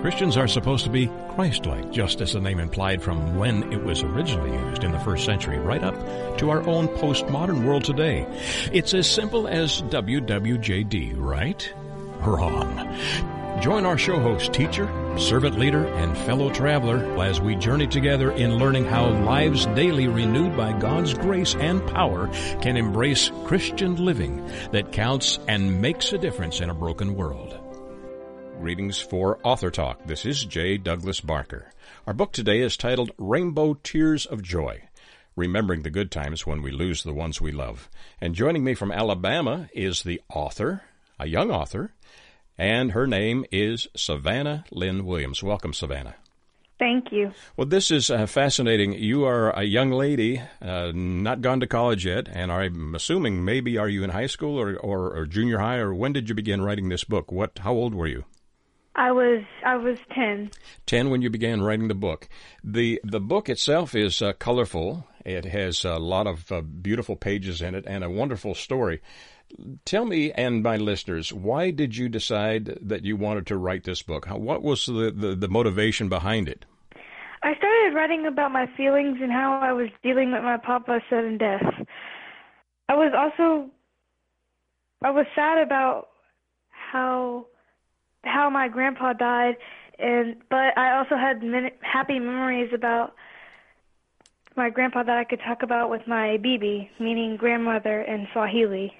Christians are supposed to be Christ-like, just as the name implied from when it was originally used in the first century, right up to our own postmodern world today. It's as simple as WWJD, right? Wrong. Join our show host, teacher, servant leader, and fellow traveler as we journey together in learning how lives daily renewed by God's grace and power can embrace Christian living that counts and makes a difference in a broken world. Greetings for Author Talk. This is J. Douglas Barker. Our book today is titled Rainbow Tears of Joy. Remembering the good times when we lose the ones we love. And joining me from Alabama is the author, a young author, and her name is Savannah Lynn Williams. Welcome, Savannah. Thank you. Well, this is uh, fascinating. You are a young lady, uh, not gone to college yet, and I'm assuming maybe are you in high school or, or, or junior high, or when did you begin writing this book? What? How old were you? I was I was ten. Ten when you began writing the book. the The book itself is uh, colorful. It has a lot of uh, beautiful pages in it and a wonderful story. Tell me and my listeners, why did you decide that you wanted to write this book? How, what was the, the, the motivation behind it? I started writing about my feelings and how I was dealing with my papa's sudden death. I was also I was sad about how how my grandpa died, and but I also had many happy memories about my grandpa that I could talk about with my bibi, meaning grandmother in Swahili.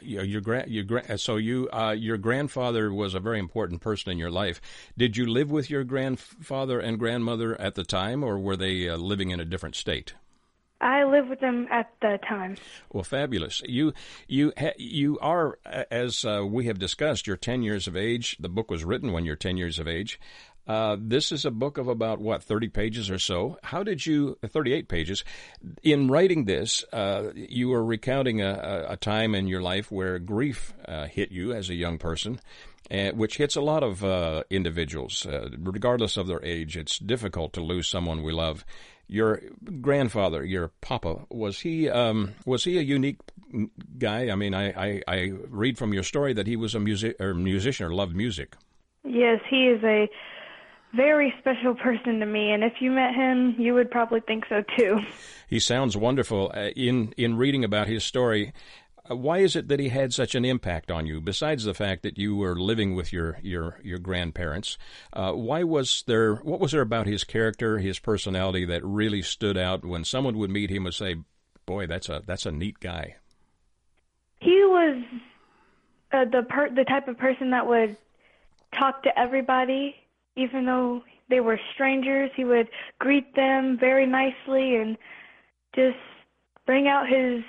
Your, your grand, your grand, so you, uh, your grandfather was a very important person in your life. Did you live with your grandfather and grandmother at the time, or were they uh, living in a different state? I lived with them at the time. Well, fabulous. You you you are as uh, we have discussed. You're 10 years of age. The book was written when you're 10 years of age. Uh, this is a book of about what 30 pages or so. How did you 38 pages? In writing this, uh, you were recounting a, a, time in your life where grief uh, hit you as a young person. Uh, which hits a lot of uh, individuals, regardless of their age. It's difficult to lose someone we love your grandfather, your papa, was he um, was he a unique guy? I mean, I, I, I read from your story that he was a music or musician or loved music. Yes, he is a very special person to me, and if you met him, you would probably think so too. He sounds wonderful. Uh, in in reading about his story, why is it that he had such an impact on you? Besides the fact that you were living with your your your grandparents, uh, why was there? What was there about his character, his personality that really stood out? When someone would meet him, and say, "Boy, that's a that's a neat guy." He was uh, the per- the type of person that would talk to everybody, even though they were strangers. He would greet them very nicely and just bring out his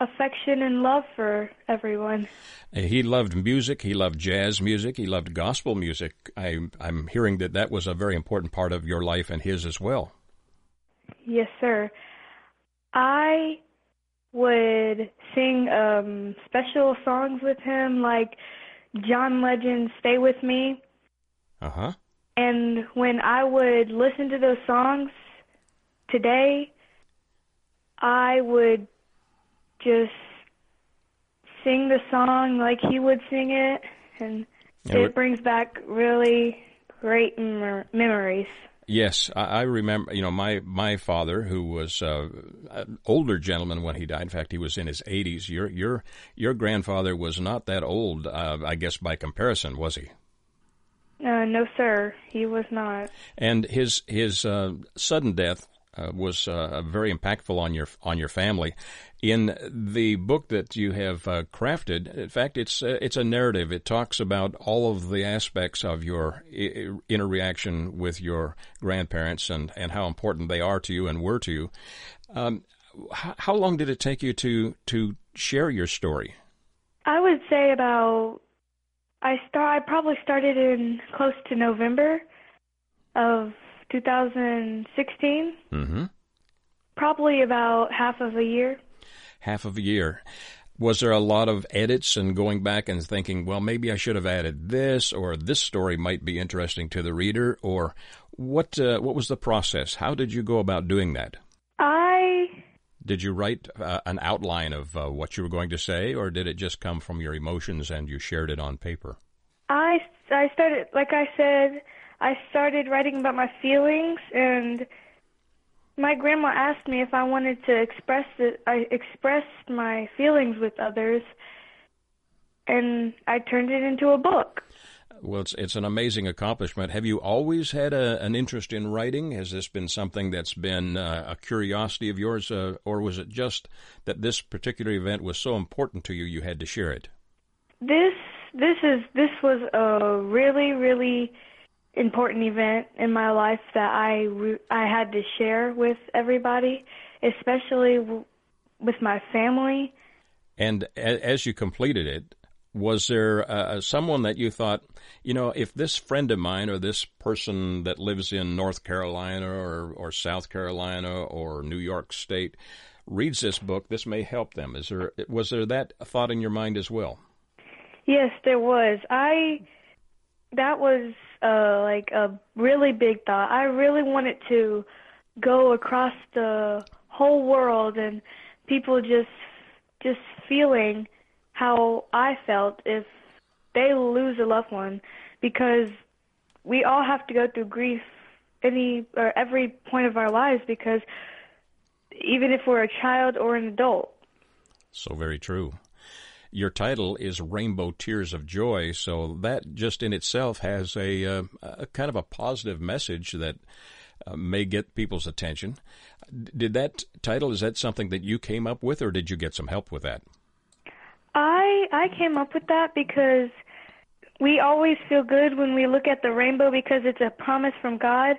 affection and love for everyone. He loved music. He loved jazz music. He loved gospel music. I, I'm hearing that that was a very important part of your life and his as well. Yes, sir. I would sing um, special songs with him, like John Legend's "Stay with Me." Uh huh. And when I would listen to those songs today, I would just sing the song like he would sing it, and it brings back really great mem- memories. Yes, I, remember. You know, my my father, who was uh, an older gentleman when he died. In fact, he was in his 80s. Your your your grandfather was not that old, uh, I guess, by comparison, was he? Uh, no, sir, he was not. And his his uh, sudden death uh, was uh, very impactful on your on your family. In the book that you have uh, crafted, in fact, it's uh, it's a narrative. It talks about all of the aspects of your interaction with your grandparents and, and how important they are to you and were to you. Um, h- how long did it take you to to share your story? I would say about I start. I probably started in close to November of 2016. Mm-hmm. Probably about half of a year. Half of a year. Was there a lot of edits and going back and thinking, well, maybe I should have added this, or this story might be interesting to the reader, or what? Uh, what was the process? How did you go about doing that? I did you write uh, an outline of uh, what you were going to say, or did it just come from your emotions and you shared it on paper? I I started, like I said, I started writing about my feelings, and my grandma asked me if I wanted to express it. I expressed my feelings with others, and I turned it into a book. Well, it's it's an amazing accomplishment. Have you always had a, an interest in writing? Has this been something that's been uh, a curiosity of yours, uh, or was it just that this particular event was so important to you you had to share it? This this is this was a really really important event in my life that I re- I had to share with everybody, especially w- with my family. And as you completed it, was there uh, someone that you thought, you know, if this friend of mine or this person that lives in North Carolina or, or South Carolina or New York State reads this book, this may help them? Is there was there that thought in your mind as well? Yes, there was. I that was uh, like a really big thought. I really wanted to go across the whole world and people just just feeling how I felt if they lose a loved one because we all have to go through grief any or every point of our lives because even if we're a child or an adult. So very true. Your title is Rainbow Tears of Joy, so that just in itself has a, uh, a kind of a positive message that uh, may get people's attention. Did that title is that something that you came up with or did you get some help with that? I I came up with that because we always feel good when we look at the rainbow because it's a promise from God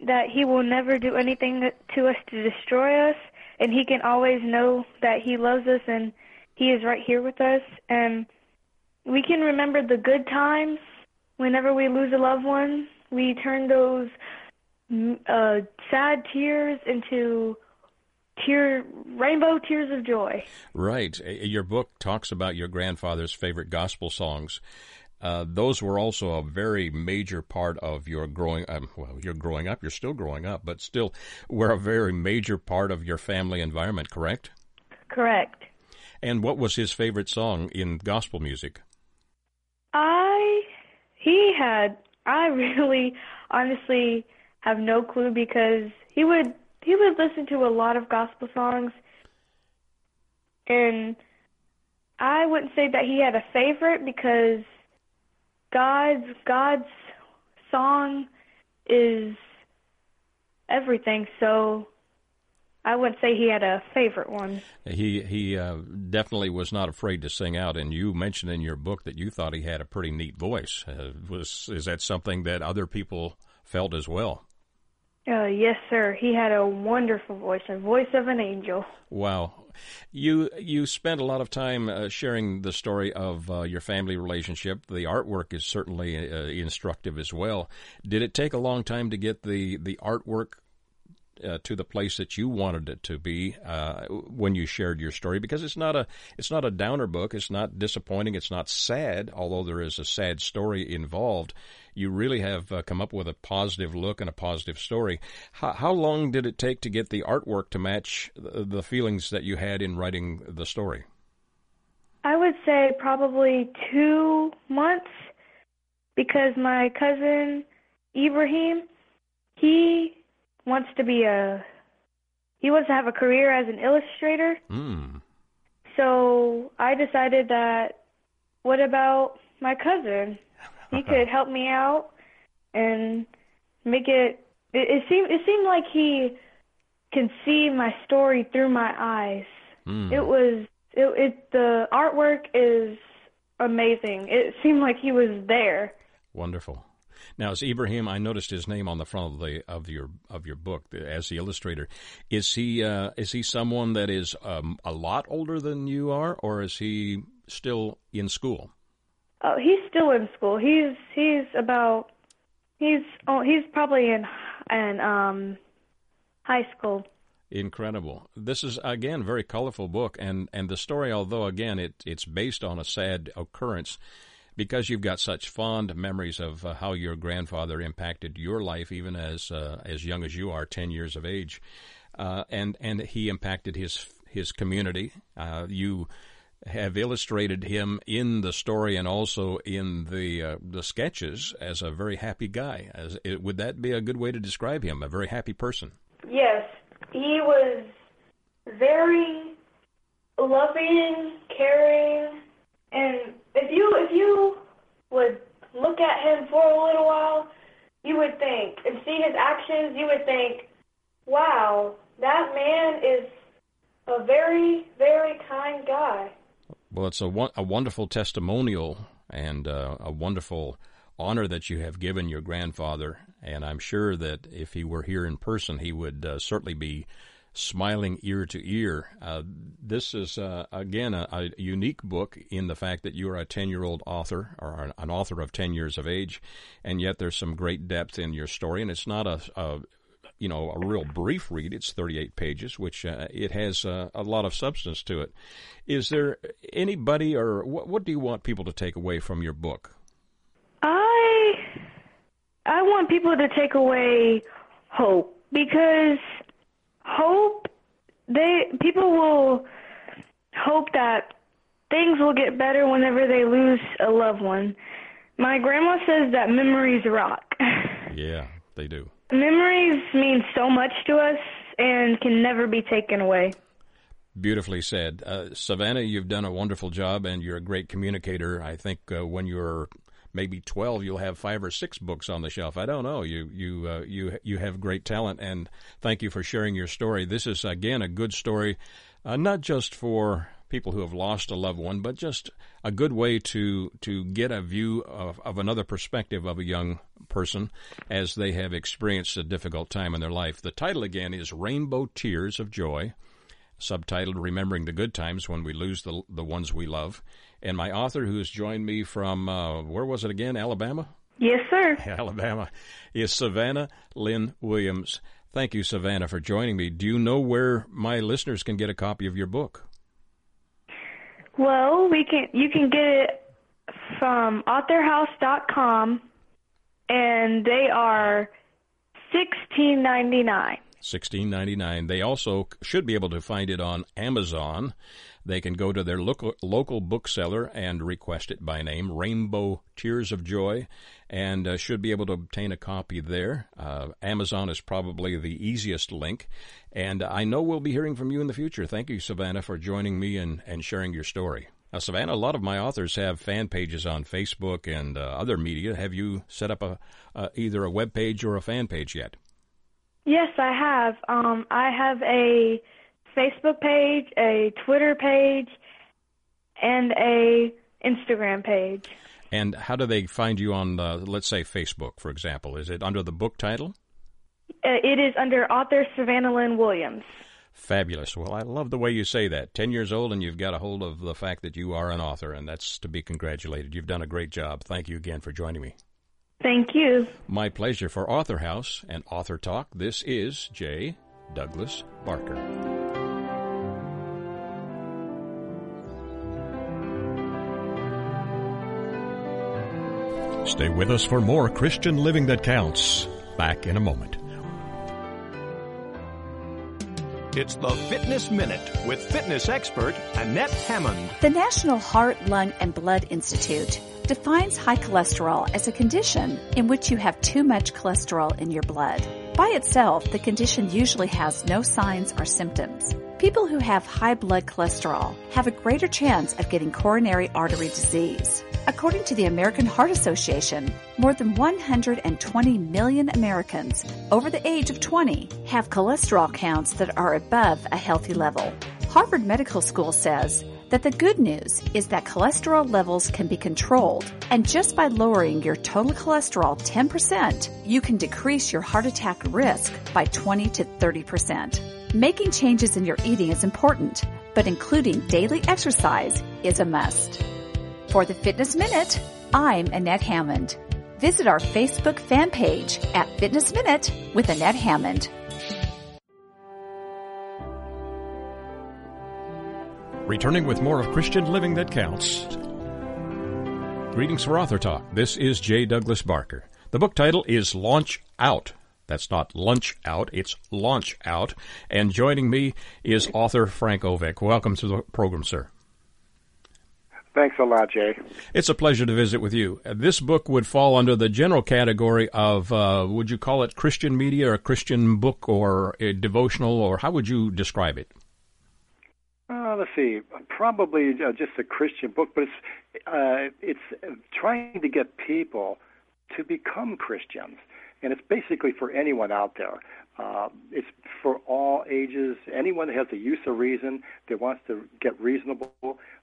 that he will never do anything to us to destroy us and he can always know that he loves us and he is right here with us and we can remember the good times whenever we lose a loved one we turn those uh sad tears into tear rainbow tears of joy. Right. Your book talks about your grandfather's favorite gospel songs. Uh, those were also a very major part of your growing. Um, well, you're growing up. You're still growing up, but still, were a very major part of your family environment. Correct. Correct. And what was his favorite song in gospel music? I he had. I really, honestly, have no clue because he would he would listen to a lot of gospel songs, and I wouldn't say that he had a favorite because God's God's song is everything. So I wouldn't say he had a favorite one. He he uh, definitely was not afraid to sing out, and you mentioned in your book that you thought he had a pretty neat voice. Uh, was is that something that other people felt as well? Uh, yes, sir. He had a wonderful voice, a voice of an angel. Wow. You you spent a lot of time uh, sharing the story of uh, your family relationship. The artwork is certainly uh, instructive as well. Did it take a long time to get the the artwork uh, to the place that you wanted it to be uh, when you shared your story because it's not a it's not a downer book. It's not disappointing. It's not sad although there is a sad story involved. You really have uh, come up with a positive look and a positive story. How, how long did it take to get the artwork to match the, the feelings that you had in writing the story? I would say probably two months because my cousin Ibrahim he wants to be a he wants to have a career as an illustrator. Mm. So I decided that what about my cousin? He could help me out and make it it, it seemed it seemed like he can see my story through my eyes. Mm. It was it, it the artwork is amazing. It seemed like he was there. Wonderful. Now, is Ibrahim? I noticed his name on the front of the of your of your book as the illustrator. Is he uh, is he someone that is um, a lot older than you are, or is he still in school? Oh, he's still in school. He's he's about he's oh he's probably in in um high school. Incredible. This is again a very colorful book and and the story although again it it's based on a sad occurrence because you've got such fond memories of uh, how your grandfather impacted your life, even as uh, as young as you are, ten years of age, uh, and and he impacted his his community. Uh, you have illustrated him in the story and also in the uh, the sketches as a very happy guy. As it, would that be a good way to describe him? A very happy person. Yes, he was very loving, caring, and if you if you would look at him for a little while, you would think and see his actions, you would think, "Wow, that man is a very very kind guy." Well, it's a, a wonderful testimonial and uh, a wonderful honor that you have given your grandfather. And I'm sure that if he were here in person, he would uh, certainly be smiling ear to ear. Uh, this is, uh, again, a, a, unique book in the fact that you are a 10 year old author or an author of 10 years of age, and yet there's some great depth in your story. And it's not a, a you know, a real brief read. It's 38 pages, which uh, it has uh, a lot of substance to it. Is there anybody, or what, what do you want people to take away from your book? I I want people to take away hope because hope they people will hope that things will get better whenever they lose a loved one. My grandma says that memories rock. yeah, they do. Memories mean so much to us and can never be taken away. Beautifully said. Uh, Savannah, you've done a wonderful job and you're a great communicator. I think uh, when you're maybe 12 you'll have five or six books on the shelf i don't know you you uh, you you have great talent and thank you for sharing your story this is again a good story uh, not just for people who have lost a loved one, but just a good way to to get a view of, of another perspective of a young person as they have experienced a difficult time in their life. The title again is Rainbow Tears of Joy, subtitled Remembering the Good Times When We Lose the the Ones We Love. And my author, who has joined me from uh, where was it again? Alabama. Yes, sir. Alabama is Savannah Lynn Williams. Thank you, Savannah, for joining me. Do you know where my listeners can get a copy of your book? Well, we can. You can get it from authorhouse.com, and they are sixteen ninety nine. Sixteen ninety nine. They also should be able to find it on Amazon. They can go to their local local bookseller and request it by name, Rainbow Tears of Joy, and uh, should be able to obtain a copy there. Uh, Amazon is probably the easiest link, and I know we'll be hearing from you in the future. Thank you, Savannah, for joining me and, and sharing your story. Now, Savannah, a lot of my authors have fan pages on Facebook and uh, other media. Have you set up a uh, either a web page or a fan page yet? Yes, I have. Um, I have a Facebook page, a Twitter page, and a Instagram page. And how do they find you on, uh, let's say, Facebook, for example? Is it under the book title? Uh, it is under author Savannah Lynn Williams. Fabulous. Well, I love the way you say that. Ten years old, and you've got a hold of the fact that you are an author, and that's to be congratulated. You've done a great job. Thank you again for joining me. Thank you. My pleasure for Author House and Author Talk. This is J. Douglas Barker. Stay with us for more Christian Living That Counts. Back in a moment. It's the Fitness Minute with fitness expert Annette Hammond. The National Heart, Lung, and Blood Institute defines high cholesterol as a condition in which you have too much cholesterol in your blood. By itself, the condition usually has no signs or symptoms. People who have high blood cholesterol have a greater chance of getting coronary artery disease. According to the American Heart Association, more than 120 million Americans over the age of 20 have cholesterol counts that are above a healthy level. Harvard Medical School says that the good news is that cholesterol levels can be controlled, and just by lowering your total cholesterol 10%, you can decrease your heart attack risk by 20 to 30%. Making changes in your eating is important, but including daily exercise is a must. For the Fitness Minute, I'm Annette Hammond. Visit our Facebook fan page at Fitness Minute with Annette Hammond. Returning with more of Christian Living That Counts. Greetings for Author Talk. This is J. Douglas Barker. The book title is Launch Out. That's not lunch out, it's launch out. And joining me is author Frank Ovick. Welcome to the program, sir. Thanks a lot, Jay. It's a pleasure to visit with you. This book would fall under the general category of, uh, would you call it Christian media or a Christian book or a devotional, or how would you describe it? Uh, let's see, probably uh, just a Christian book, but it's uh, it's trying to get people to become Christians, and it's basically for anyone out there. Uh, it's for all ages. Anyone that has a use of reason that wants to get reasonable.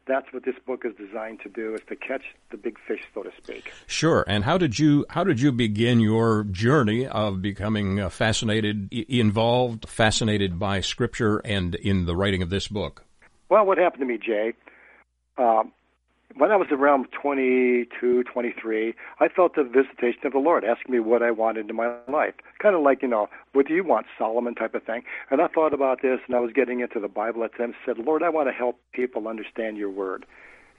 That's what this book is designed to do: is to catch the big fish, so to speak. Sure. And how did you how did you begin your journey of becoming uh, fascinated, involved, fascinated by Scripture, and in the writing of this book? Well, what happened to me, Jay? Um, when I was around 22, 23, I felt the visitation of the Lord asking me what I wanted in my life. Kind of like, you know, what do you want, Solomon type of thing. And I thought about this, and I was getting into the Bible at the said, Lord, I want to help people understand your word.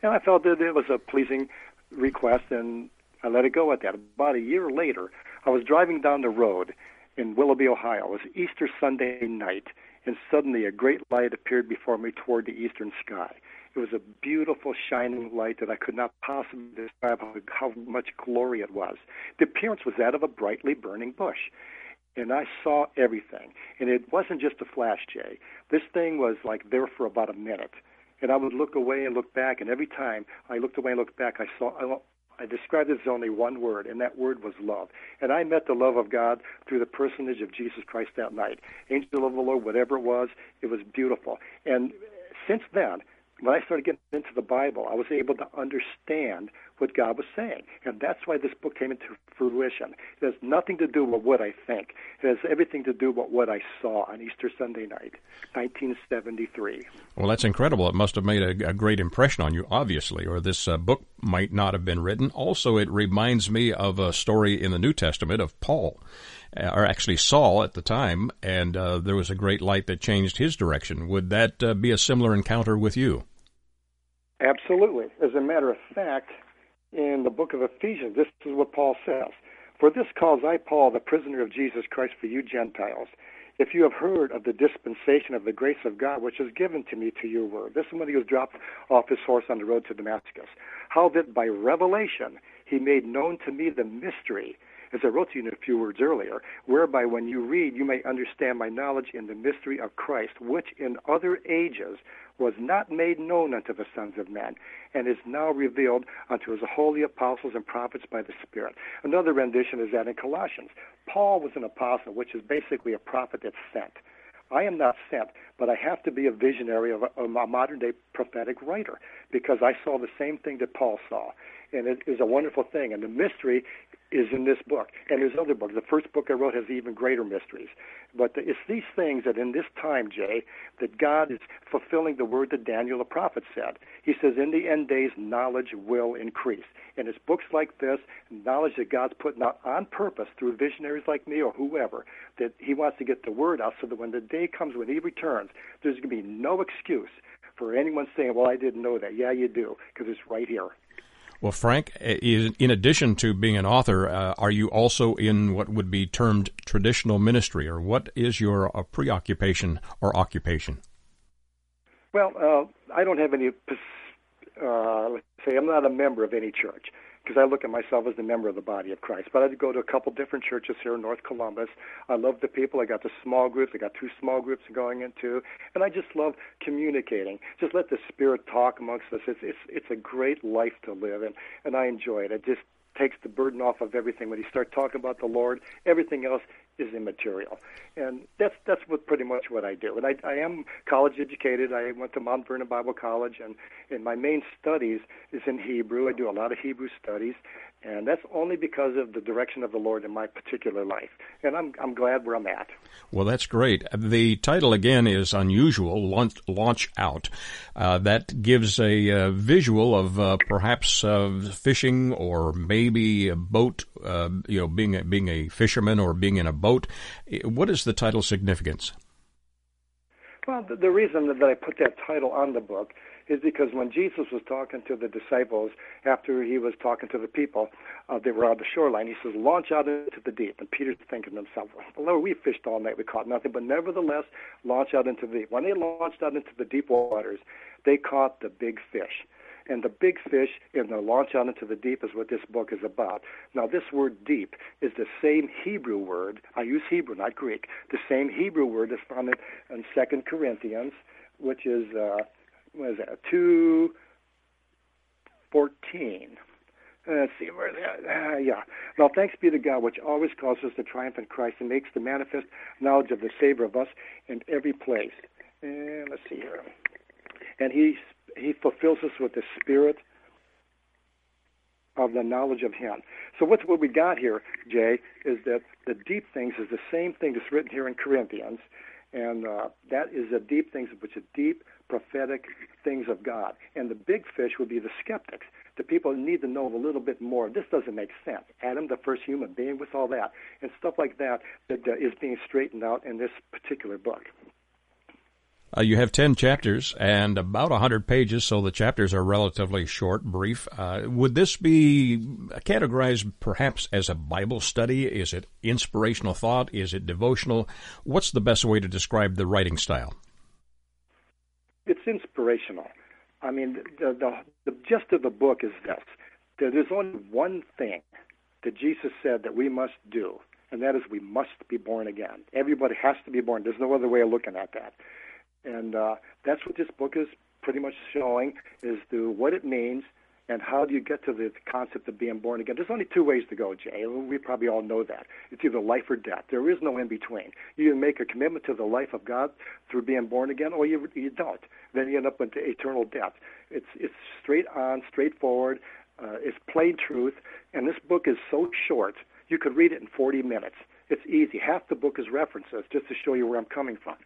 And I felt that it was a pleasing request, and I let it go at that. About a year later, I was driving down the road in Willoughby, Ohio. It was Easter Sunday night and suddenly a great light appeared before me toward the eastern sky. It was a beautiful shining light that I could not possibly describe how, how much glory it was. The appearance was that of a brightly burning bush. And I saw everything. And it wasn't just a flash, Jay. This thing was like there for about a minute. And I would look away and look back, and every time I looked away and looked back, I saw I described it as only one word, and that word was love. And I met the love of God through the personage of Jesus Christ that night. Angel of the Lord, whatever it was, it was beautiful. And since then, when I started getting into the Bible, I was able to understand what God was saying. And that's why this book came into fruition. It has nothing to do with what I think, it has everything to do with what I saw on Easter Sunday night, 1973. Well, that's incredible. It must have made a, a great impression on you, obviously, or this uh, book might not have been written. Also, it reminds me of a story in the New Testament of Paul or actually Saul at the time, and uh, there was a great light that changed his direction. Would that uh, be a similar encounter with you? Absolutely. As a matter of fact, in the book of Ephesians, this is what Paul says For this cause I, Paul, the prisoner of Jesus Christ for you Gentiles, if you have heard of the dispensation of the grace of God which is given to me to your word. This is when he was dropped off his horse on the road to Damascus. How that by revelation he made known to me the mystery as I wrote to you in a few words earlier, whereby when you read, you may understand my knowledge in the mystery of Christ, which in other ages was not made known unto the sons of men, and is now revealed unto his holy apostles and prophets by the Spirit. Another rendition is that in Colossians. Paul was an apostle, which is basically a prophet that's sent. I am not sent, but I have to be a visionary of a, a modern day prophetic writer because I saw the same thing that Paul saw. And it is a wonderful thing. And the mystery is in this book. And there's other books. The first book I wrote has even greater mysteries. But it's these things that in this time, Jay, that God is fulfilling the word that Daniel the prophet said. He says, in the end days, knowledge will increase. And it's books like this, knowledge that God's putting out on purpose through visionaries like me or whoever, that He wants to get the word out so that when the day comes when He returns, there's going to be no excuse for anyone saying, well, I didn't know that. Yeah, you do, because it's right here. Well, Frank, in addition to being an author, uh, are you also in what would be termed traditional ministry, or what is your uh, preoccupation or occupation? Well, uh, I don't have any. Uh, let's say I'm not a member of any church because I look at myself as a member of the body of Christ. But I go to a couple different churches here in North Columbus. I love the people. I got the small groups. I got two small groups going into, and I just love communicating. Just let the Spirit talk amongst us. It's it's it's a great life to live, and and I enjoy it. It just takes the burden off of everything. When you start talking about the Lord, everything else is immaterial, and that's that's what pretty much what I do. And I, I am college educated. I went to Mount Vernon Bible College, and and my main studies is in Hebrew. I do a lot of Hebrew studies, and that's only because of the direction of the Lord in my particular life. And I'm I'm glad where I'm at. Well, that's great. The title again is unusual. Launch, launch out. Uh, that gives a uh, visual of uh, perhaps uh, fishing or maybe a boat. Uh, you know, being a, being a fisherman or being in a boat. What is the title significance? Well, the, the reason that I put that title on the book is because when Jesus was talking to the disciples after he was talking to the people, uh, they were on the shoreline. He says, "Launch out into the deep." And Peter's thinking to himself, "Well, Lord, we fished all night, we caught nothing, but nevertheless, launch out into the deep." When they launched out into the deep waters, they caught the big fish. And the big fish in the launch out into the deep is what this book is about. Now, this word deep is the same Hebrew word. I use Hebrew, not Greek. The same Hebrew word is found in, in Second Corinthians, which is uh, what is that? Two fourteen. Let's see where that. Uh, yeah. Now, thanks be to God, which always causes us to triumph in Christ and makes the manifest knowledge of the Savior of us in every place. And let's see here. And He He fulfills us with the Spirit of the knowledge of Him. So what's what we got here, Jay, is that the deep things is the same thing that's written here in Corinthians, and uh, that is the deep things, which are deep prophetic things of God. And the big fish would be the skeptics the people need to know a little bit more. This doesn't make sense. Adam, the first human being, with all that and stuff like that, that uh, is being straightened out in this particular book. Uh, you have 10 chapters and about 100 pages, so the chapters are relatively short, brief. Uh, would this be categorized perhaps as a Bible study? Is it inspirational thought? Is it devotional? What's the best way to describe the writing style? It's inspirational. I mean, the, the, the gist of the book is this that there's only one thing that Jesus said that we must do, and that is we must be born again. Everybody has to be born. There's no other way of looking at that. And uh, that's what this book is pretty much showing is the, what it means and how do you get to the concept of being born again? There's only two ways to go, Jay. We probably all know that. It's either life or death. There is no in between. You make a commitment to the life of God through being born again, or you you don't. Then you end up into eternal death. It's it's straight on, straightforward. Uh, it's plain truth. And this book is so short, you could read it in 40 minutes. It's easy. Half the book is references, just to show you where I'm coming from.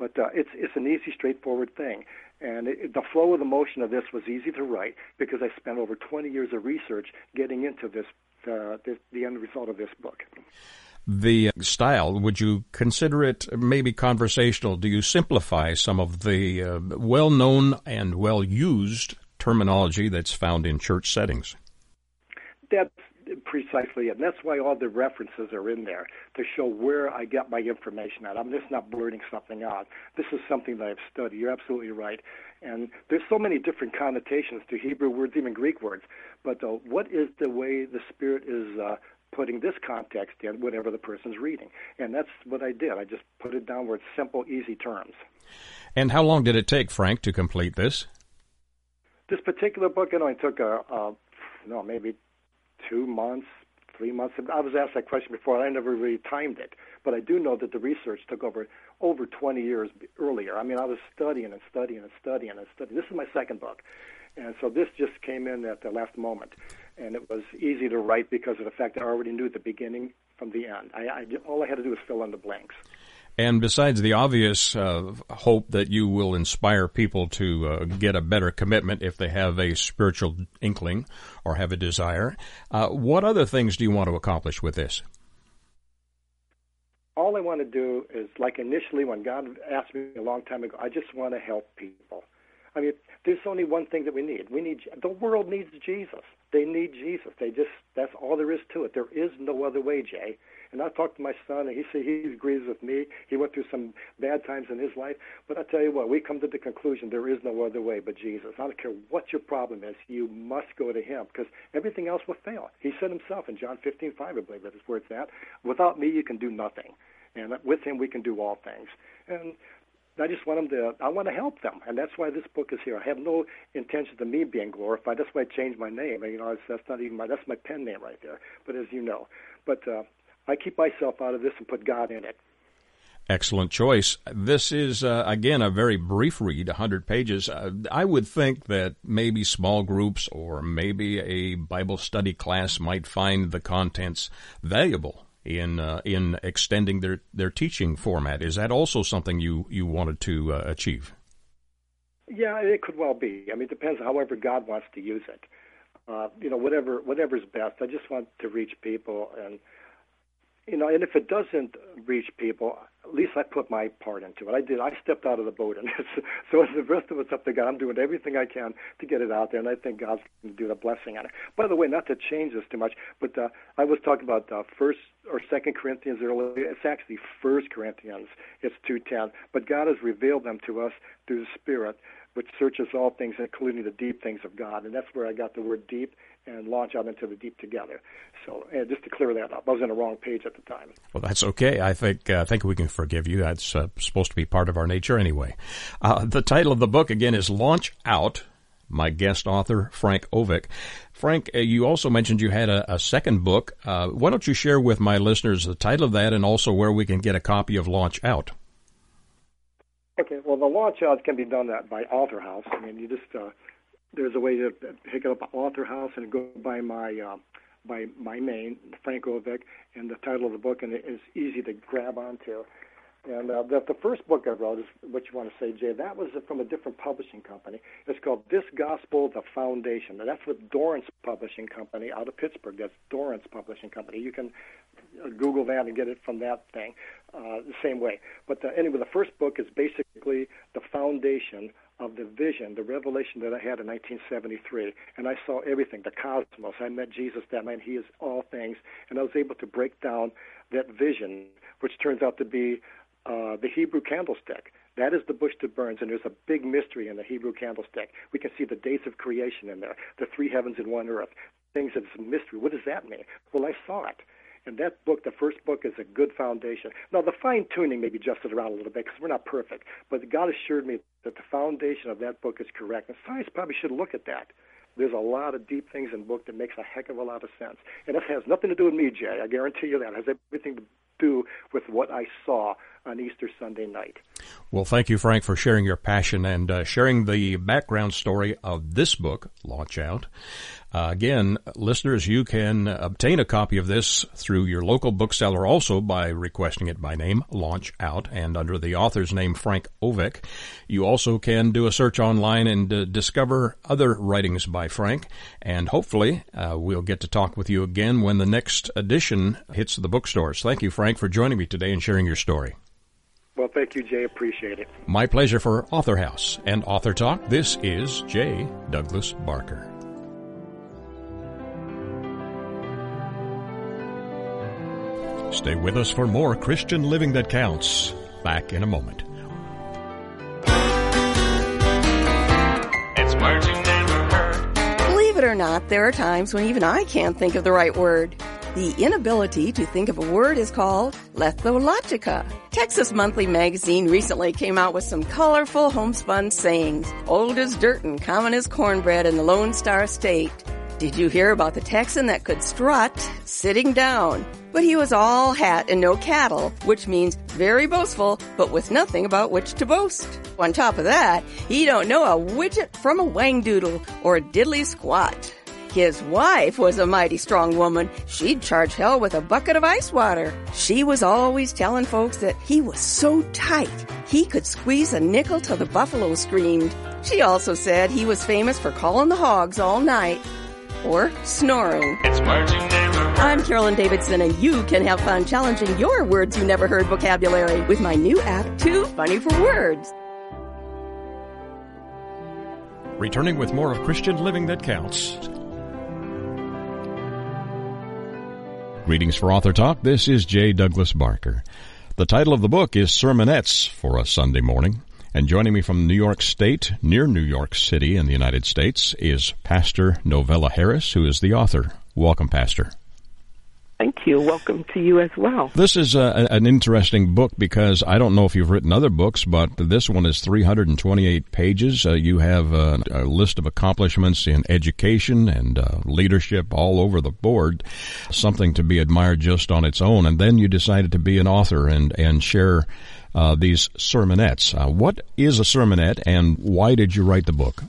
But uh, it's it's an easy, straightforward thing. And it, the flow of the motion of this was easy to write because I spent over 20 years of research getting into this, uh, this the end result of this book. The style, would you consider it maybe conversational? Do you simplify some of the uh, well known and well used terminology that's found in church settings? That's precisely it. And that's why all the references are in there to show where I get my information at. I'm just not blurting something out. This is something that I've studied. You're absolutely right. And there's so many different connotations to Hebrew words, even Greek words. But uh, what is the way the Spirit is uh, putting this context in, whatever the person's reading? And that's what I did. I just put it down where it's simple, easy terms. And how long did it take, Frank, to complete this? This particular book, it only took a, a no, maybe two months, three months. I was asked that question before. I never really timed it, but I do know that the research took over over 20 years earlier. I mean, I was studying and studying and studying and studying. This is my second book, and so this just came in at the last moment, and it was easy to write because of the fact that I already knew the beginning from the end. I, I all I had to do was fill in the blanks. And besides the obvious uh, hope that you will inspire people to uh, get a better commitment if they have a spiritual inkling or have a desire, uh, what other things do you want to accomplish with this? All I want to do is, like initially when God asked me a long time ago, I just want to help people. I mean, there's only one thing that we need. We need the world needs Jesus. They need Jesus. They just that's all there is to it. There is no other way, Jay. And I talked to my son, and he said he agrees with me. He went through some bad times in his life, but I tell you what, we come to the conclusion there is no other way but Jesus. I don't care what your problem is, you must go to Him because everything else will fail. He said Himself in John 15:5, I believe that is where it's at. Without me, you can do nothing, and with Him, we can do all things. And I just want them to. I want to help them, and that's why this book is here. I have no intention of me being glorified. That's why I changed my name. You know, that's not even my. That's my pen name right there. But as you know, but uh, I keep myself out of this and put God in it. Excellent choice. This is, uh, again, a very brief read, 100 pages. Uh, I would think that maybe small groups or maybe a Bible study class might find the contents valuable in uh, in extending their, their teaching format. Is that also something you, you wanted to uh, achieve? Yeah, it could well be. I mean, it depends however God wants to use it. Uh, you know, whatever whatever's best. I just want to reach people and – you know, and if it doesn't reach people, at least I put my part into it. I did. I stepped out of the boat, and so the rest of it's up to God. I'm doing everything I can to get it out there, and I think God's going to do the blessing on it. By the way, not to change this too much, but uh, I was talking about uh, First or Second Corinthians earlier. It's actually First Corinthians. It's two ten. But God has revealed them to us through the Spirit which searches all things, including the deep things of God. And that's where I got the word deep and launch out into the deep together. So, and just to clear that up, I was on the wrong page at the time. Well, that's okay. I think uh, I think we can forgive you. That's uh, supposed to be part of our nature anyway. Uh, the title of the book again is Launch Out. My guest author Frank Ovick. Frank, uh, you also mentioned you had a, a second book. Uh, why don't you share with my listeners the title of that and also where we can get a copy of Launch Out? Okay, well, the launch out can be done by Author House. I mean, you just uh, there's a way to pick up Author House and go by my uh, by my name, Frank Ovick, and the title of the book, and it's easy to grab onto. And uh, the, the first book I wrote is what you want to say, Jay. That was from a different publishing company. It's called This Gospel: The Foundation. That's with Dorrance Publishing Company out of Pittsburgh. That's Dorrance Publishing Company. You can uh, Google that and get it from that thing uh, the same way. But the, anyway, the first book is basically the foundation of the vision, the revelation that I had in 1973. And I saw everything, the cosmos. I met Jesus that night. He is all things. And I was able to break down that vision, which turns out to be uh, the Hebrew candlestick. That is the bush that burns, and there's a big mystery in the Hebrew candlestick. We can see the dates of creation in there, the three heavens and one earth, things that's a mystery. What does that mean? Well, I saw it. And that book, the first book, is a good foundation. Now, the fine tuning may be adjusted around a little bit because we're not perfect, but God assured me that the foundation of that book is correct. And science probably should look at that. There's a lot of deep things in the book that makes a heck of a lot of sense. And it has nothing to do with me, Jay. I guarantee you that. It has everything to do with what I saw on Easter Sunday night. Well, thank you, Frank, for sharing your passion and uh, sharing the background story of this book, Launch Out. Uh, again, listeners, you can obtain a copy of this through your local bookseller also by requesting it by name, Launch Out, and under the author's name, Frank Ovick. You also can do a search online and uh, discover other writings by Frank, and hopefully uh, we'll get to talk with you again when the next edition hits the bookstores. Thank you, Frank, for joining me today and sharing your story. Well, thank you, Jay. Appreciate it. My pleasure for Author House and Author Talk. This is J. Douglas Barker. Stay with us for more Christian Living That Counts. Back in a moment. It's words you never heard. Believe it or not, there are times when even I can't think of the right word. The inability to think of a word is called lethologica. Texas Monthly Magazine recently came out with some colorful homespun sayings, old as dirt and common as cornbread in the Lone Star State. Did you hear about the Texan that could strut sitting down? But he was all hat and no cattle, which means very boastful, but with nothing about which to boast. On top of that, he don't know a widget from a wangdoodle or a diddly squat. His wife was a mighty strong woman. She'd charge hell with a bucket of ice water. She was always telling folks that he was so tight, he could squeeze a nickel till the buffalo screamed. She also said he was famous for calling the hogs all night or snoring. It's words you. I'm Carolyn Davidson, and you can have fun challenging your words you never heard vocabulary with my new app, Too Funny for Words. Returning with more of Christian Living That Counts. Greetings for Author Talk. This is J. Douglas Barker. The title of the book is Sermonettes for a Sunday Morning. And joining me from New York State, near New York City in the United States, is Pastor Novella Harris, who is the author. Welcome, Pastor. Thank you. Welcome to you as well. This is a, an interesting book because I don't know if you've written other books, but this one is 328 pages. Uh, you have a, a, list of accomplishments in education and uh, leadership all over the board, something to be admired just on its own. And then you decided to be an author and, and share uh, these sermonettes. Uh, what is a sermonette and why did you write the book?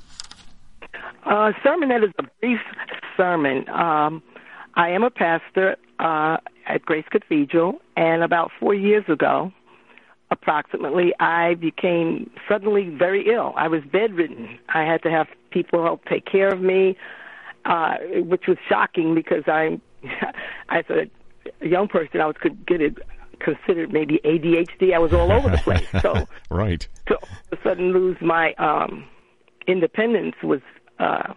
Uh, sermonette is a brief sermon. Um, I am a pastor uh, at Grace Cathedral, and about four years ago, approximately, I became suddenly very ill. I was bedridden. I had to have people help take care of me, uh, which was shocking because I'm, as a young person, I was considered considered maybe ADHD. I was all over the place. So right. To all of a sudden lose my um, independence was uh,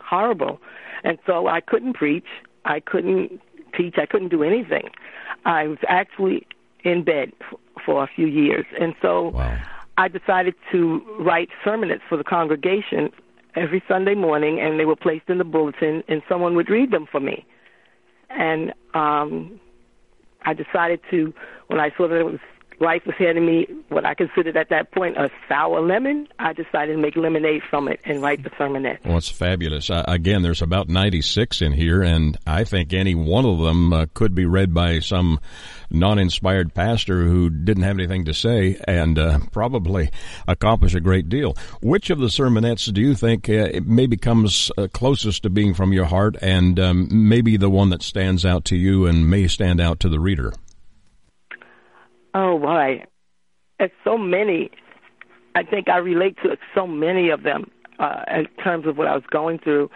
horrible, and so I couldn't preach. I couldn't teach. I couldn't do anything. I was actually in bed for a few years, and so wow. I decided to write sermonettes for the congregation every Sunday morning, and they were placed in the bulletin, and someone would read them for me. And um, I decided to, when I saw that it was life was handing me what I considered at that point a sour lemon. I decided to make lemonade from it and write the sermonette. Well, it's fabulous. Uh, again, there's about 96 in here, and I think any one of them uh, could be read by some non-inspired pastor who didn't have anything to say and uh, probably accomplish a great deal. Which of the sermonettes do you think uh, maybe comes uh, closest to being from your heart and um, maybe the one that stands out to you and may stand out to the reader? Oh boy, it's so many. I think I relate to so many of them uh, in terms of what I was going through.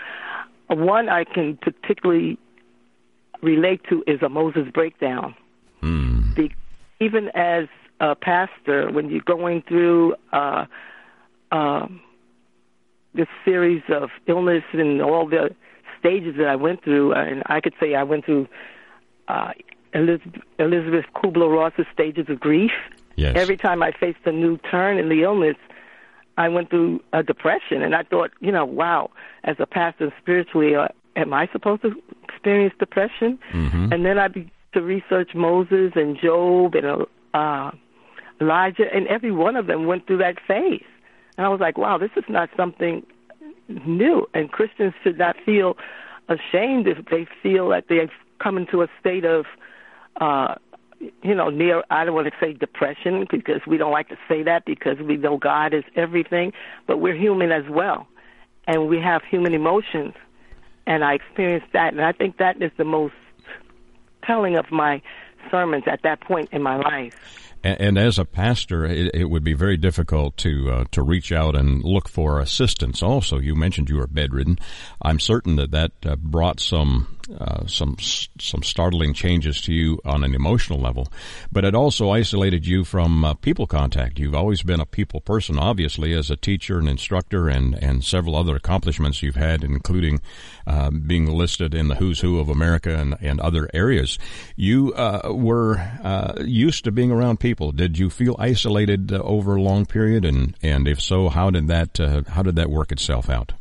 One I can particularly relate to is a Moses breakdown. Mm. The, even as a pastor, when you're going through uh, uh, this series of illness and all the stages that I went through, and I could say I went through uh, Elizabeth, Elizabeth Kubler Ross's stages of grief. Yes. Every time I faced a new turn in the illness, I went through a depression, and I thought, you know, wow, as a pastor spiritually, uh, am I supposed to experience depression? Mm-hmm. And then I began to research Moses and Job and uh, Elijah, and every one of them went through that phase. And I was like, wow, this is not something new, and Christians should not feel ashamed if they feel that they've come into a state of uh, you know, near, I don't want to say depression because we don't like to say that because we know God is everything, but we're human as well. And we have human emotions. And I experienced that. And I think that is the most telling of my sermons at that point in my life. And, as a pastor, it, it, would be very difficult to uh, to reach out and look for assistance. Also, you mentioned you were bedridden. I'm certain that that uh, brought some uh, some some startling changes to you on an emotional level, but it also isolated you from uh, people contact. You've always been a people person, obviously, as a teacher and instructor, and and several other accomplishments you've had, including uh, being listed in the Who's Who of America and and other areas. You uh, were uh, used to being around people. Did you feel isolated over a long period, and and if so, how did that how did that work itself out?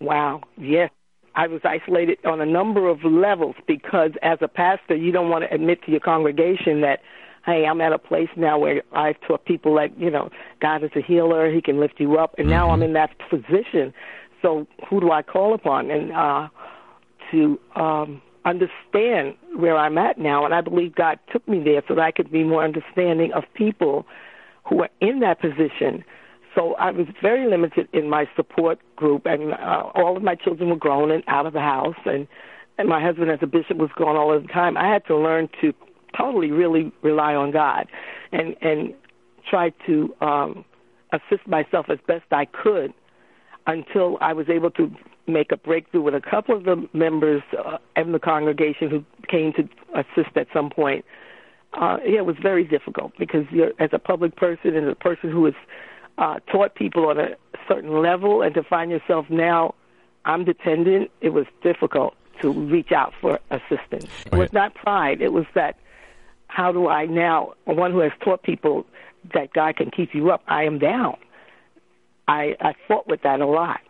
Wow. Yes. I was isolated on a number of levels because as a pastor, you don't want to admit to your congregation that, hey, I'm at a place now where I've taught people that, you know, God is a healer, He can lift you up, and mm-hmm. now I'm in that position. So who do I call upon? And uh, to um, understand where I'm at now, and I believe God took me there so that I could be more understanding of people who are in that position so I was very limited in my support group, and uh, all of my children were grown and out of the house, and and my husband, as a bishop, was gone all the time. I had to learn to totally, really rely on God, and and try to um, assist myself as best I could until I was able to make a breakthrough with a couple of the members uh, in the congregation who came to assist at some point. Uh, yeah, it was very difficult because you're as a public person and a person who is uh, taught people on a certain level, and to find yourself now, I'm dependent. It was difficult to reach out for assistance. It was not pride. It was that how do I now, one who has taught people that God can keep you up, I am down. I, I fought with that a lot.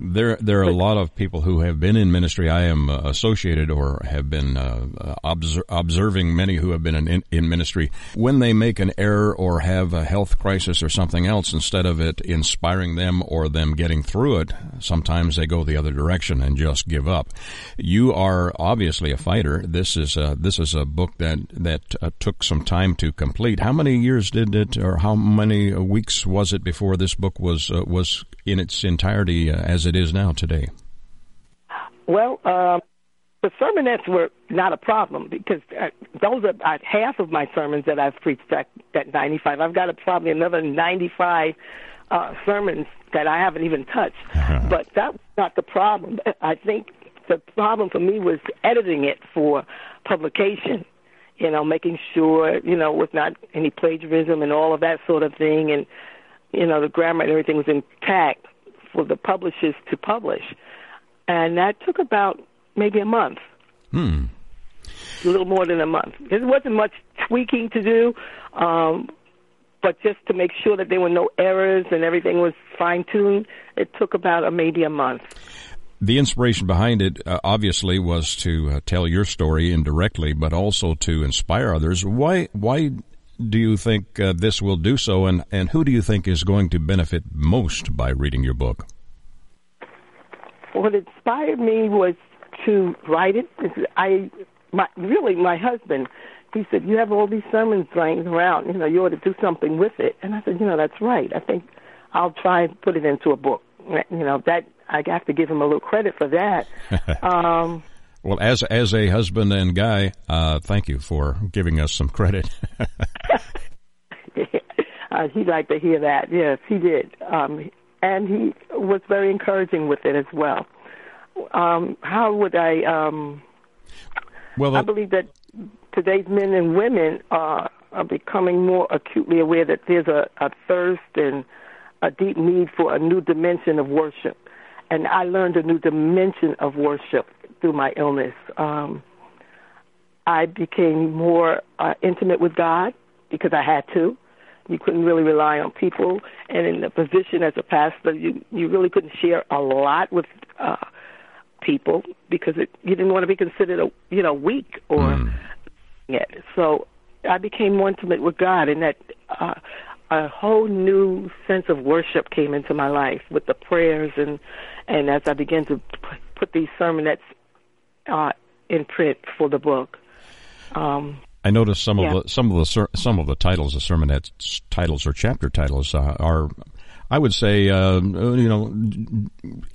There, there are a lot of people who have been in ministry. I am uh, associated or have been uh, uh obser- observing many who have been in, in, ministry. When they make an error or have a health crisis or something else, instead of it inspiring them or them getting through it, sometimes they go the other direction and just give up. You are obviously a fighter. This is a, this is a book that that uh, took some time to complete. How many years did it, or how many weeks was it before this book was uh, was in its entirety as as it is now today? Well, uh, the sermonettes were not a problem because uh, those are half of my sermons that I've preached at, at 95. I've got a, probably another 95 uh, sermons that I haven't even touched. but that was not the problem. I think the problem for me was editing it for publication. You know, making sure you know with not any plagiarism and all of that sort of thing, and you know the grammar and everything was intact for the publishers to publish. And that took about maybe a month. Hmm. A little more than a month. There wasn't much tweaking to do. Um, but just to make sure that there were no errors and everything was fine tuned, it took about a, maybe a month. The inspiration behind it uh, obviously was to uh, tell your story indirectly, but also to inspire others. Why? Why do you think uh, this will do so, and and who do you think is going to benefit most by reading your book? What inspired me was to write it. I, my, really, my husband he said, "You have all these sermons lying around. You know, you ought to do something with it." And I said, "You know, that's right. I think I'll try and put it into a book." You know, that I have to give him a little credit for that. um, well, as as a husband and guy, uh, thank you for giving us some credit. uh, he'd like to hear that. Yes, he did, um, and he was very encouraging with it as well. Um, how would I? Um, well, I believe that today's men and women are, are becoming more acutely aware that there's a, a thirst and a deep need for a new dimension of worship. And I learned a new dimension of worship through my illness. Um, I became more uh, intimate with God because I had to. You couldn't really rely on people, and in the position as a pastor, you you really couldn't share a lot with uh, people because it, you didn't want to be considered a you know weak or mm. So I became more intimate with God, and that uh, a whole new sense of worship came into my life with the prayers, and and as I began to put these sermonettes uh, in print for the book. Um, I noticed some yeah. of the some of the some of the titles, the sermonette titles or chapter titles, uh, are I would say, uh, you know,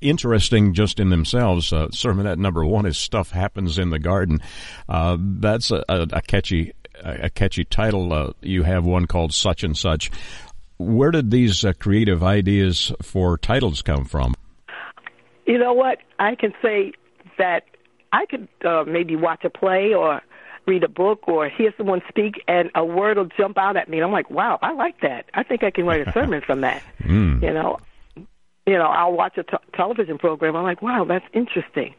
interesting just in themselves. Uh, sermonette number one is "Stuff Happens in the Garden." Uh, that's a, a, a, catchy, a catchy title. Uh, you have one called "Such and Such." Where did these uh, creative ideas for titles come from? You know what? I can say that I could uh, maybe watch a play or read a book or hear someone speak and a word will jump out at me and I'm like, wow, I like that. I think I can write a sermon from that. Mm. You know, you know, I'll watch a t- television program. I'm like, wow, that's interesting.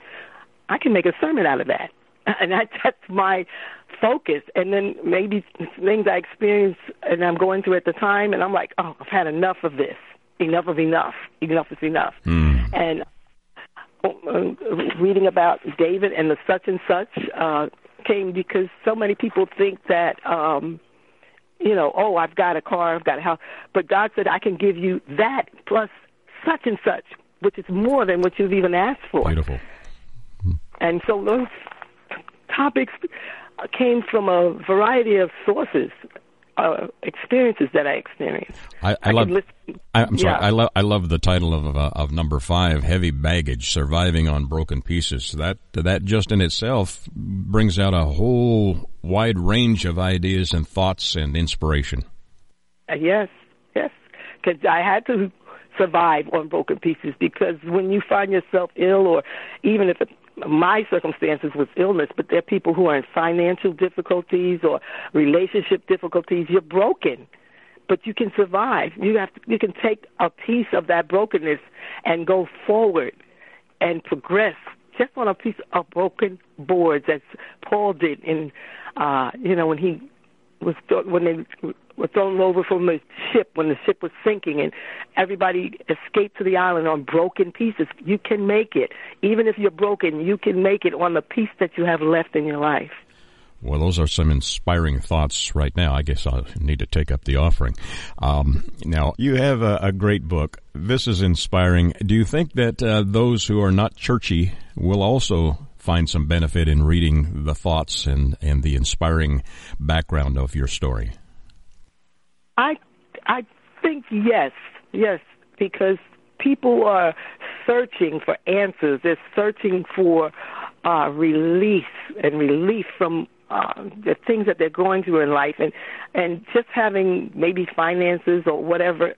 I can make a sermon out of that, and that, that's my focus. And then maybe things I experience and I'm going through at the time, and I'm like, oh, I've had enough of this. Enough of enough. Enough is enough. Mm. And reading about David and the such and such uh, came because so many people think that um you know, oh, I've got a car, I've got a house, but God said I can give you that plus such and such, which is more than what you've even asked for. Beautiful. And so those topics came from a variety of sources uh, experiences that I experienced. I, I, I love. listen, I, am sorry. yeah. I love. I love the title of uh, of number five, "Heavy Baggage: Surviving on Broken Pieces." That that just in itself brings out a whole wide range of ideas and thoughts and inspiration. Uh, yes, yes, because I had to survive on broken pieces because when you find yourself ill, or even if my circumstances was illness, but there are people who are in financial difficulties or relationship difficulties. You're broken, but you can survive. You have to, you can take a piece of that brokenness and go forward and progress just on a piece of broken boards, as Paul did in, uh, you know, when he was when they were thrown over from the ship when the ship was sinking and everybody escaped to the island on broken pieces. You can make it. Even if you're broken, you can make it on the piece that you have left in your life. Well, those are some inspiring thoughts right now. I guess I need to take up the offering. Um, now, you have a, a, great book. This is inspiring. Do you think that uh, those who are not churchy will also find some benefit in reading the thoughts and, and the inspiring background of your story? I I think yes, yes, because people are searching for answers. They're searching for uh, release and relief from uh, the things that they're going through in life, and and just having maybe finances or whatever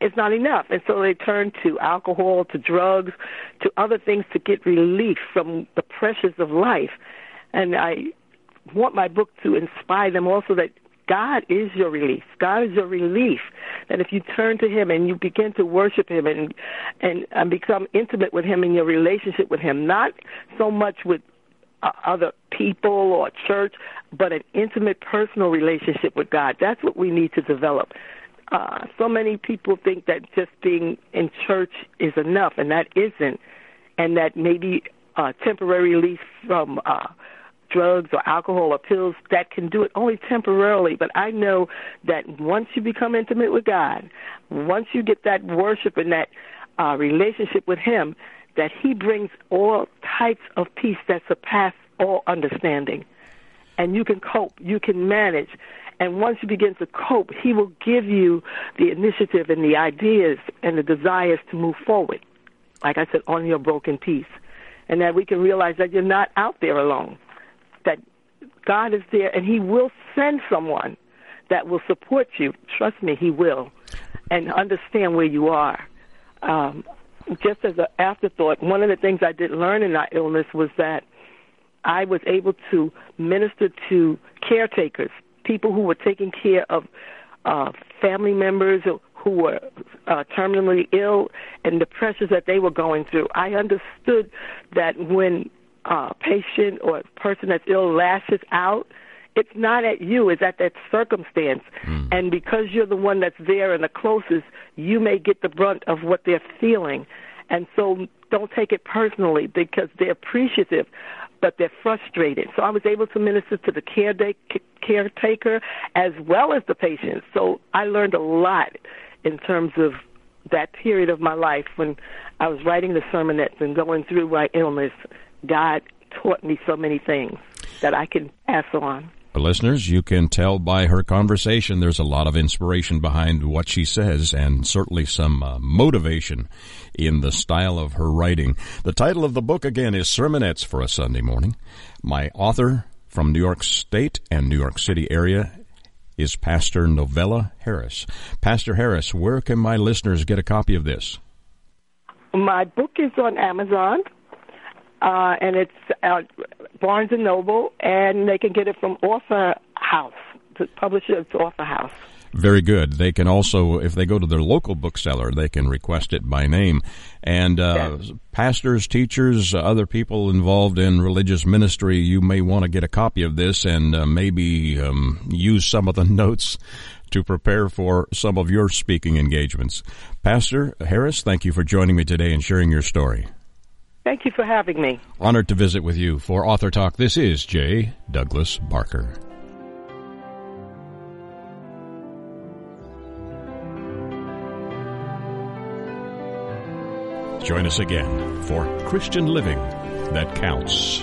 is not enough, and so they turn to alcohol, to drugs, to other things to get relief from the pressures of life. And I want my book to inspire them also that God is your relief. God is your relief. That if you turn to Him and you begin to worship Him and and, and become intimate with Him in your relationship with Him, not so much with uh, other people or church, but an intimate personal relationship with God. That's what we need to develop. Uh, so many people think that just being in church is enough, and that isn't, and that maybe uh, temporary release from uh, drugs or alcohol or pills that can do it only temporarily. But I know that once you become intimate with God, once you get that worship and that uh, relationship with Him, that He brings all types of piece that surpass all understanding. And you can cope, you can manage. And once you begin to cope, He will give you the initiative and the ideas and the desires to move forward. Like I said, on your broken peace. And that we can realize that you're not out there alone, God is there and He will send someone that will support you. Trust me, He will. And understand where you are. Um, just as an afterthought, one of the things I did learn in that illness was that I was able to minister to caretakers, people who were taking care of uh, family members who were uh, terminally ill and the pressures that they were going through. I understood that when a patient or person that's ill lashes out, it's not at you, it's at that circumstance. Mm. And because you're the one that's there and the closest, you may get the brunt of what they're feeling. And so don't take it personally because they're appreciative, but they're frustrated. So I was able to minister to the caretaker as well as the patient. So I learned a lot in terms of that period of my life when I was writing the sermonettes and going through my illness. God taught me so many things that I can pass on. Listeners, you can tell by her conversation there's a lot of inspiration behind what she says and certainly some uh, motivation in the style of her writing. The title of the book again is Sermonettes for a Sunday Morning. My author from New York State and New York City area is Pastor Novella Harris. Pastor Harris, where can my listeners get a copy of this? My book is on Amazon uh, and it's at Barnes and Noble, and they can get it from Author House. The publisher is Author House. Very good. They can also, if they go to their local bookseller, they can request it by name. And uh, yes. pastors, teachers, uh, other people involved in religious ministry, you may want to get a copy of this and uh, maybe um, use some of the notes to prepare for some of your speaking engagements. Pastor Harris, thank you for joining me today and sharing your story. Thank you for having me. Honored to visit with you for Author Talk. This is J. Douglas Barker. Join us again for Christian Living That Counts.